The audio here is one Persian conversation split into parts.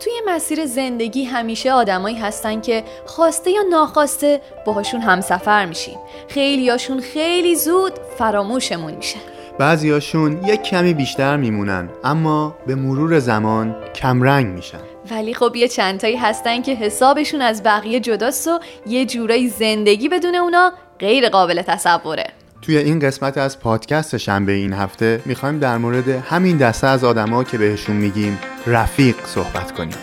توی مسیر زندگی همیشه آدمایی هستن که خواسته یا ناخواسته باهاشون همسفر میشیم. خیلیاشون خیلی زود فراموشمون میشه. بعضیاشون یک کمی بیشتر میمونن اما به مرور زمان کمرنگ میشن. ولی خب یه چندتایی هستن که حسابشون از بقیه جداست و یه جورایی زندگی بدون اونا غیر قابل تصوره. توی این قسمت از پادکست شنبه این هفته می‌خوایم در مورد همین دسته از آدما که بهشون میگیم رفیق صحبت کنیم.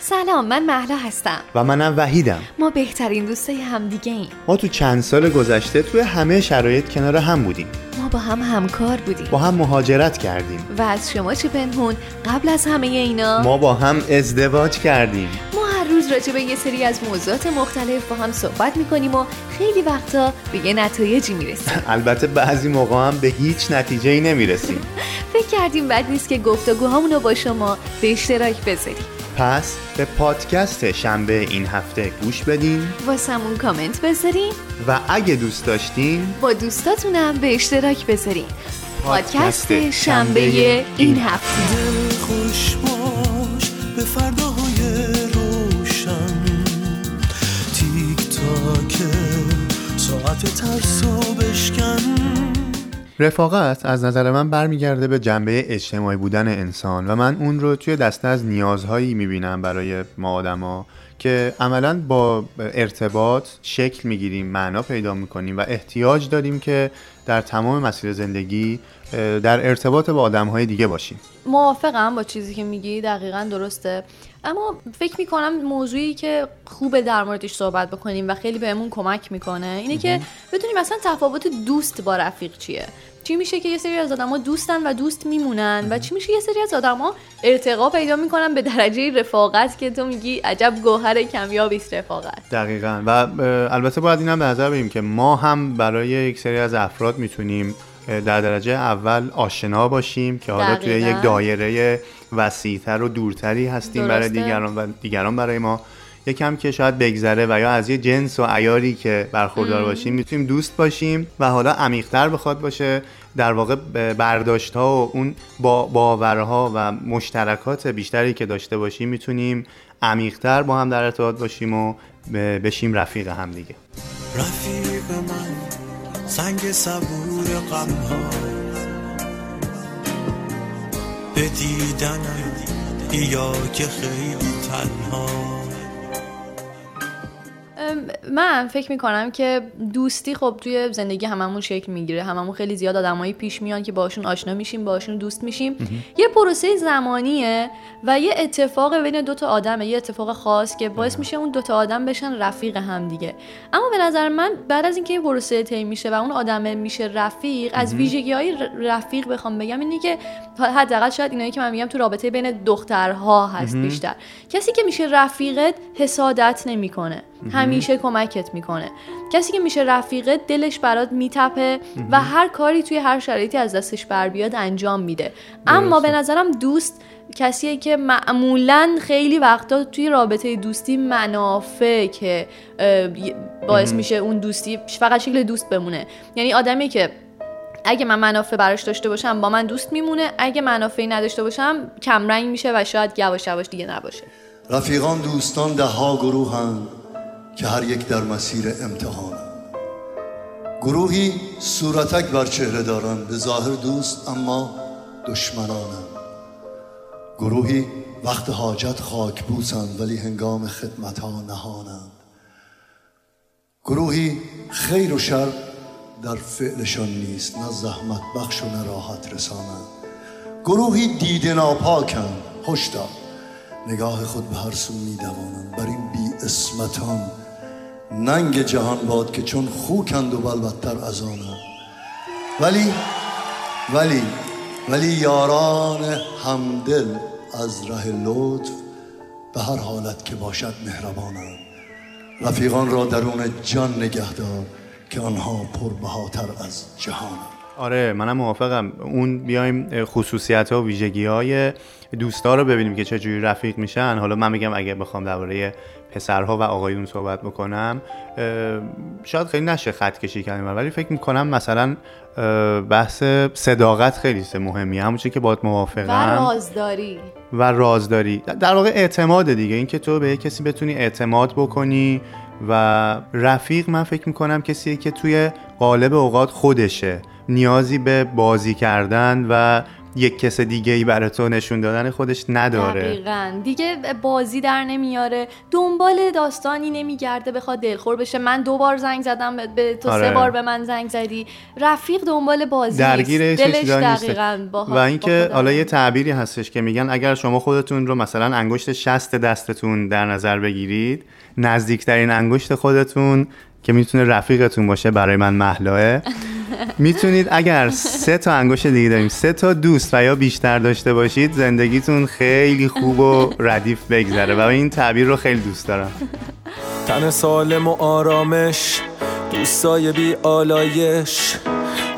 سلام من محلا هستم. و منم وحیدم. ما بهترین دوستای همدیگه ایم. ما تو چند سال گذشته توی همه شرایط کنار هم بودیم. ما با هم همکار بودیم. با هم مهاجرت کردیم. و از شما چه پنهون قبل از همه اینا؟ ما با هم ازدواج کردیم. ما روز راجع به یه سری از موضوعات مختلف با هم صحبت می‌کنیم و خیلی وقتا به یه نتایجی می‌رسیم. البته بعضی موقع هم به هیچ نتیجه ای نمی‌رسیم. فکر کردیم بد نیست که گفتگوهامون رو با شما به اشتراک بذاریم. پس به پادکست شنبه این هفته گوش بدین. واسمون کامنت بذارین. و اگه دوست داشتین با دوستاتونم به اشتراک بذارین. پادکست شنبه این هفته. خوش باش به فرداهای رفاقت از نظر من برمیگرده به جنبه اجتماعی بودن انسان و من اون رو توی دسته از نیازهایی می‌بینم برای ما آدما که عملا با ارتباط شکل می‌گیریم معنا پیدا می‌کنیم و احتیاج داریم که در تمام مسیر زندگی در ارتباط با آدمهای دیگه باشیم. موافقم با چیزی که میگی دقیقا درسته. اما فکر می‌کنم موضوعی که خوبه در موردش صحبت بکنیم و خیلی بهمون کمک می‌کنه اینه که بدونیم اصلا تفاوت دوست با رفیق چیه؟ چی میشه که یه سری از آدما دوستن و دوست میمونن و چی میشه یه سری از آدما ارتقا پیدا می‌کنن به درجه رفاقت که تو میگی عجب گوهر کمیابی است رفاقت. دقیقا. و البته باید این هم به نظر بگیریم که ما هم برای یک سری از افراد می‌تونیم در درجه اول آشنا باشیم که حالا توی. یک دایره وسیعتر و دورتری هستیم برای درسته. دیگران و دیگران برای ما یکم که شاید بگذره و یا از یه جنس و عیاری که برخوردار باشیم می‌تونیم دوست باشیم و حالا عمیقتر بخواد باشه در واقع برداشت ها و اون با باورها و مشترکات بیشتری که داشته باشیم می‌تونیم عمیقتر با هم در ارتباط باشیم و بشیم رفیق هم دیگه رفیق من سنگ صبور غم ها به دیدنم یا که خیلی تنها. من فکر می‌کنم که دوستی خب توی زندگی هممون شکل می‌گیره. هممون خیلی زیاد آدمایی پیش میان که باشون آشنا میشیم باشون دوست میشیم. یه پروسه زمانیه و یه اتفاق بین دو تا آدمه. یه اتفاق خاص که باعث میشه اون دو تا آدم بشن رفیق هم دیگه. اما به نظر من بعد از اینکه این پروسه طی میشه و اون آدم میشه رفیق از ویژگی های رفیق بخوام بگم اینه که حداقل شاید اینایی که من میگم تو رابطه بین دخترها هست بیشتر. کسی که میشه رفیقت حسادت نمی‌کنه. همیشه کمکت می‌کنه. کسی که میشه رفیقت دلش برات میتپه و هر کاری توی هر شرایطی از دستش بر بیاد انجام میده. اما به نظرم دوست کسیه که معمولا خیلی وقتا توی رابطه دوستی منافع که باعث میشه اون دوستی فقط شکل دوست بمونه. یعنی آدمی که اگه من منافع براش داشته باشم با من دوست میمونه. اگه منافعی نداشته باشم کمرنگ میشه و شاید یواش یواش دیگه نباشه. رفیقان دوستان ده ها گروهند. که هر یک در مسیر امتحان. گروهی صورتک بر چهره دارند به ظاهر دوست اما دشمنانند گروهی وقت حاجت خاک بوسند ولی هنگام خدمت ها نهانند. گروهی خیر و شر در فعلشان نیست نه زحمت بخش و نه راحت رسانند. گروهی دیده ناپاکند هشدار. نگاه خود به هر سو می دوانند بر این بی اسمتان ننگ جهان باد که چون خوکند و بلبتر از آنند ولی ولی ولی یاران همدل از ره لطف به هر حالت که باشد مهربانند. رفیقان را درون جان نگهدار که آنها پربهاتر از جهانند. آره منم موافقم. اون بیایم خصوصیت ها و ویژگی های دوستا رو ببینیم که چجوری رفیق میشن. حالا من میگم اگه بخوام درباره پسرها و آقایون صحبت بکنم شاید خیلی نشه خط کشی کردیم ولی فکر می‌کنم مثلا بحث صداقت خیلی مهمی همون که باید موافقم. و رازداری. و رازداری. در واقع اعتماد دیگه. اینکه تو به کسی بتونی اعتماد بکنی و رفیق من فکر می‌کنم کسیه که توی قالب اوقات خودشه. نیازی به بازی کردن و یک کس دیگه ای برای تو نشون دادن خودش نداره. دقیقا. دیگه بازی در نمیاره. دنبال داستانی نمیگرده بخواد دلخور بشه. من دو بار زنگ زدم به تو آره. سه بار به من زنگ زدی. رفیق دنبال بازی درگیر دلش دقیقا و اینکه حالا یه تعبیری هستش که میگن اگر شما خودتون رو مثلا انگشت شست دستتون در نظر بگیرید نزدیکترین انگشت خودتون که می‌تونه رفیقتون باشه برای من محلاه می‌تونید اگر سه تا انگشت دیگه داریم سه تا دوست و یا بیشتر داشته باشید زندگیتون خیلی خوب و ردیف بگذره و این تعبیر رو خیلی دوست دارم. تن سالم و آرامش دوستای بی آلایش.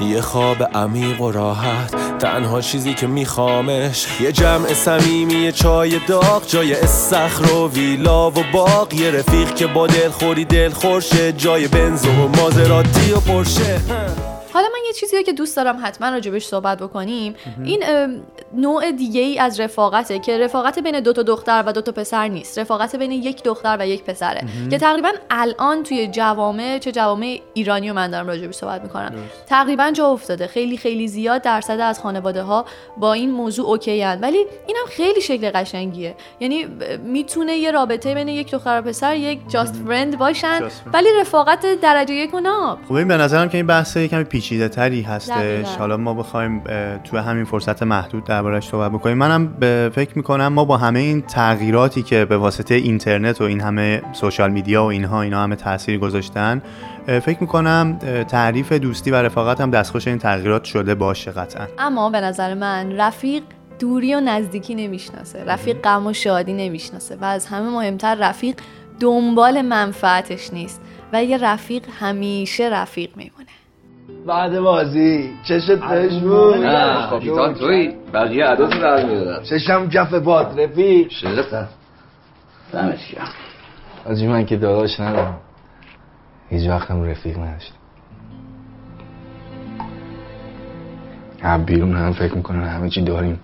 یه خواب عمیق و راحت تنها چیزی که میخوامش. یه جمع صمیمی یه چای داغ جای استخر و ویلا و باغ. یه رفیق که با دل خوری دل خورشه جای بنز و مازراتی و پرشه. حالا من یه چیزی که دوست دارم حتما راجبش صحبت بکنیم. این نوع دیگه ای از رفاقته که رفاقت بین دو تا دختر و دو تا پسر نیست. رفاقت بین یک دختر و یک پسره. که تقریبا الان توی جوامع چه جوامع ایرانی رو من دارم راجبش صحبت می‌کنم. تقریبا جا افتاده. خیلی خیلی زیاد درصد از خانواده ها با این موضوع اوکی هن. ولی اینم خیلی شکل قشنگیه. یعنی می‌تونه یه رابطه بین یک دختر و پسر یک جاست فرند باشن. ولی رفاقت درجه یک و خب این به نظرم که این بحث کمی پیچیده تری هستش حالا ما بخوایم تو همین فرصت محدود دربارش صحبت بکنیم. منم به فکر می‌کنم ما با همه این تغییراتی که به واسطه اینترنت و این همه سوشال میدیا و اینها اینا همه تاثیر گذاشتن فکر می‌کنم تعریف دوستی و رفاقت هم دستخوش این تغییرات شده باشه قطعا. اما به نظر من رفیق دوری و نزدیکی نمی‌شناسه. رفیق غم و شادی نمی‌شناسه و از همه مهمتر رفیق دنبال منفعتش نیست و یه رفیق همیشه رفیق میمونه. بعد بازی. چشت بهش بود. نه کاپیتان توی بقیه عدد رو در می‌دادن چشم کف باد رفیق شرفتم دمش گرم. از من که داداش ندارم. هیچ وقتم رفیق نداشتم. هم بیرون هم فکر می‌کنن همه چی داریم.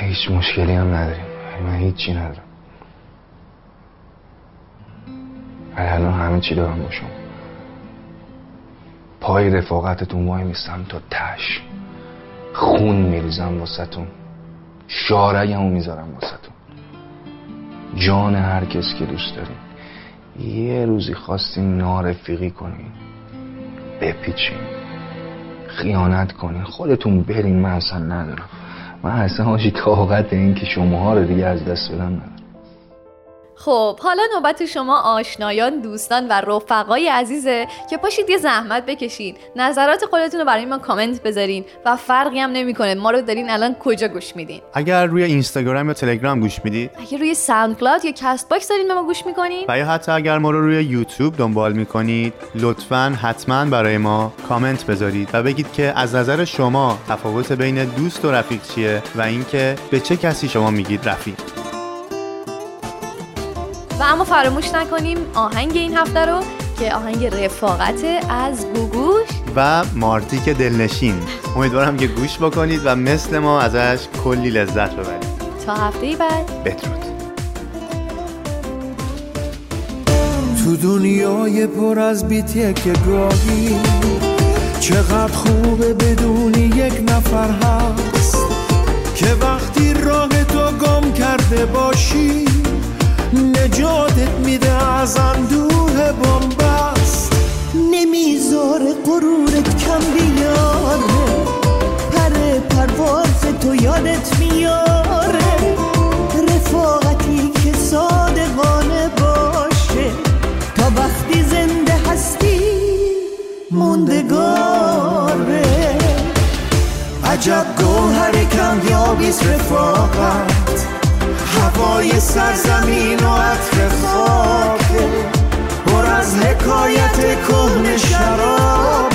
هیچ مشکلی هم نداریم. من هیچی ندارم. ولی الان همه چی دارم با شما. پای رفاقتتون وای میستم تا تش. خون میریزم واسهتون. شارگمو می‌ذارم واسهتون. جان هر کس که دوست دارین. یه روزی خواستین نارفیقی کنین. بپیچین. خیانت کنین. خودتون برین. من اصلا ندارم. من اصلا هاشی طاقت این که شماها رو دیگه از دست بدم ندارم. خب حالا نوبت شما آشنایان دوستان و رفقای عزیزه که پاشید یه زحمت بکشید نظرات خودتون رو برای ما کامنت بذارین و فرقی هم نمی‌کنه. ما رو دارین الان کجا گوش میدین؟ اگر روی اینستاگرام یا تلگرام گوش می‌دید. اگر روی SoundCloud یا Castbox دارین به ما گوش می‌کنین؟ و یا حتی اگر ما رو روی یوتیوب دنبال می‌کنید لطفا حتما برای ما کامنت بذارید و بگید که از نظر شما تفاوت بین دوست و رفیق چیه و اینکه به چه کسی شما میگید رفیق. و اما فراموش نکنیم آهنگ این هفته رو که آهنگ رفاقت از گوگوش و مارتیک دلنشین. امیدوارم که گوش بکنید و مثل ما ازش کلی لذت ببرید. تا هفته بعد. بدرود. تو دنیای پر از بیتیه که گاهی چقدر خوبه بدونی یک نفر هست که وقتی راه تو گم کرده باشی نجاتت میده از اندوه بامبست نمی‌ذاره قرورت کم بیاره. پر پرواز تو یادت میاره. رفاقتی که صادقانه باشه. تا وقتی زنده هستی موندگاره عجب گوهر کم یابیز رفاقت. هوای سرزمین و عطر خاک. پر از حکایت کهن شراب.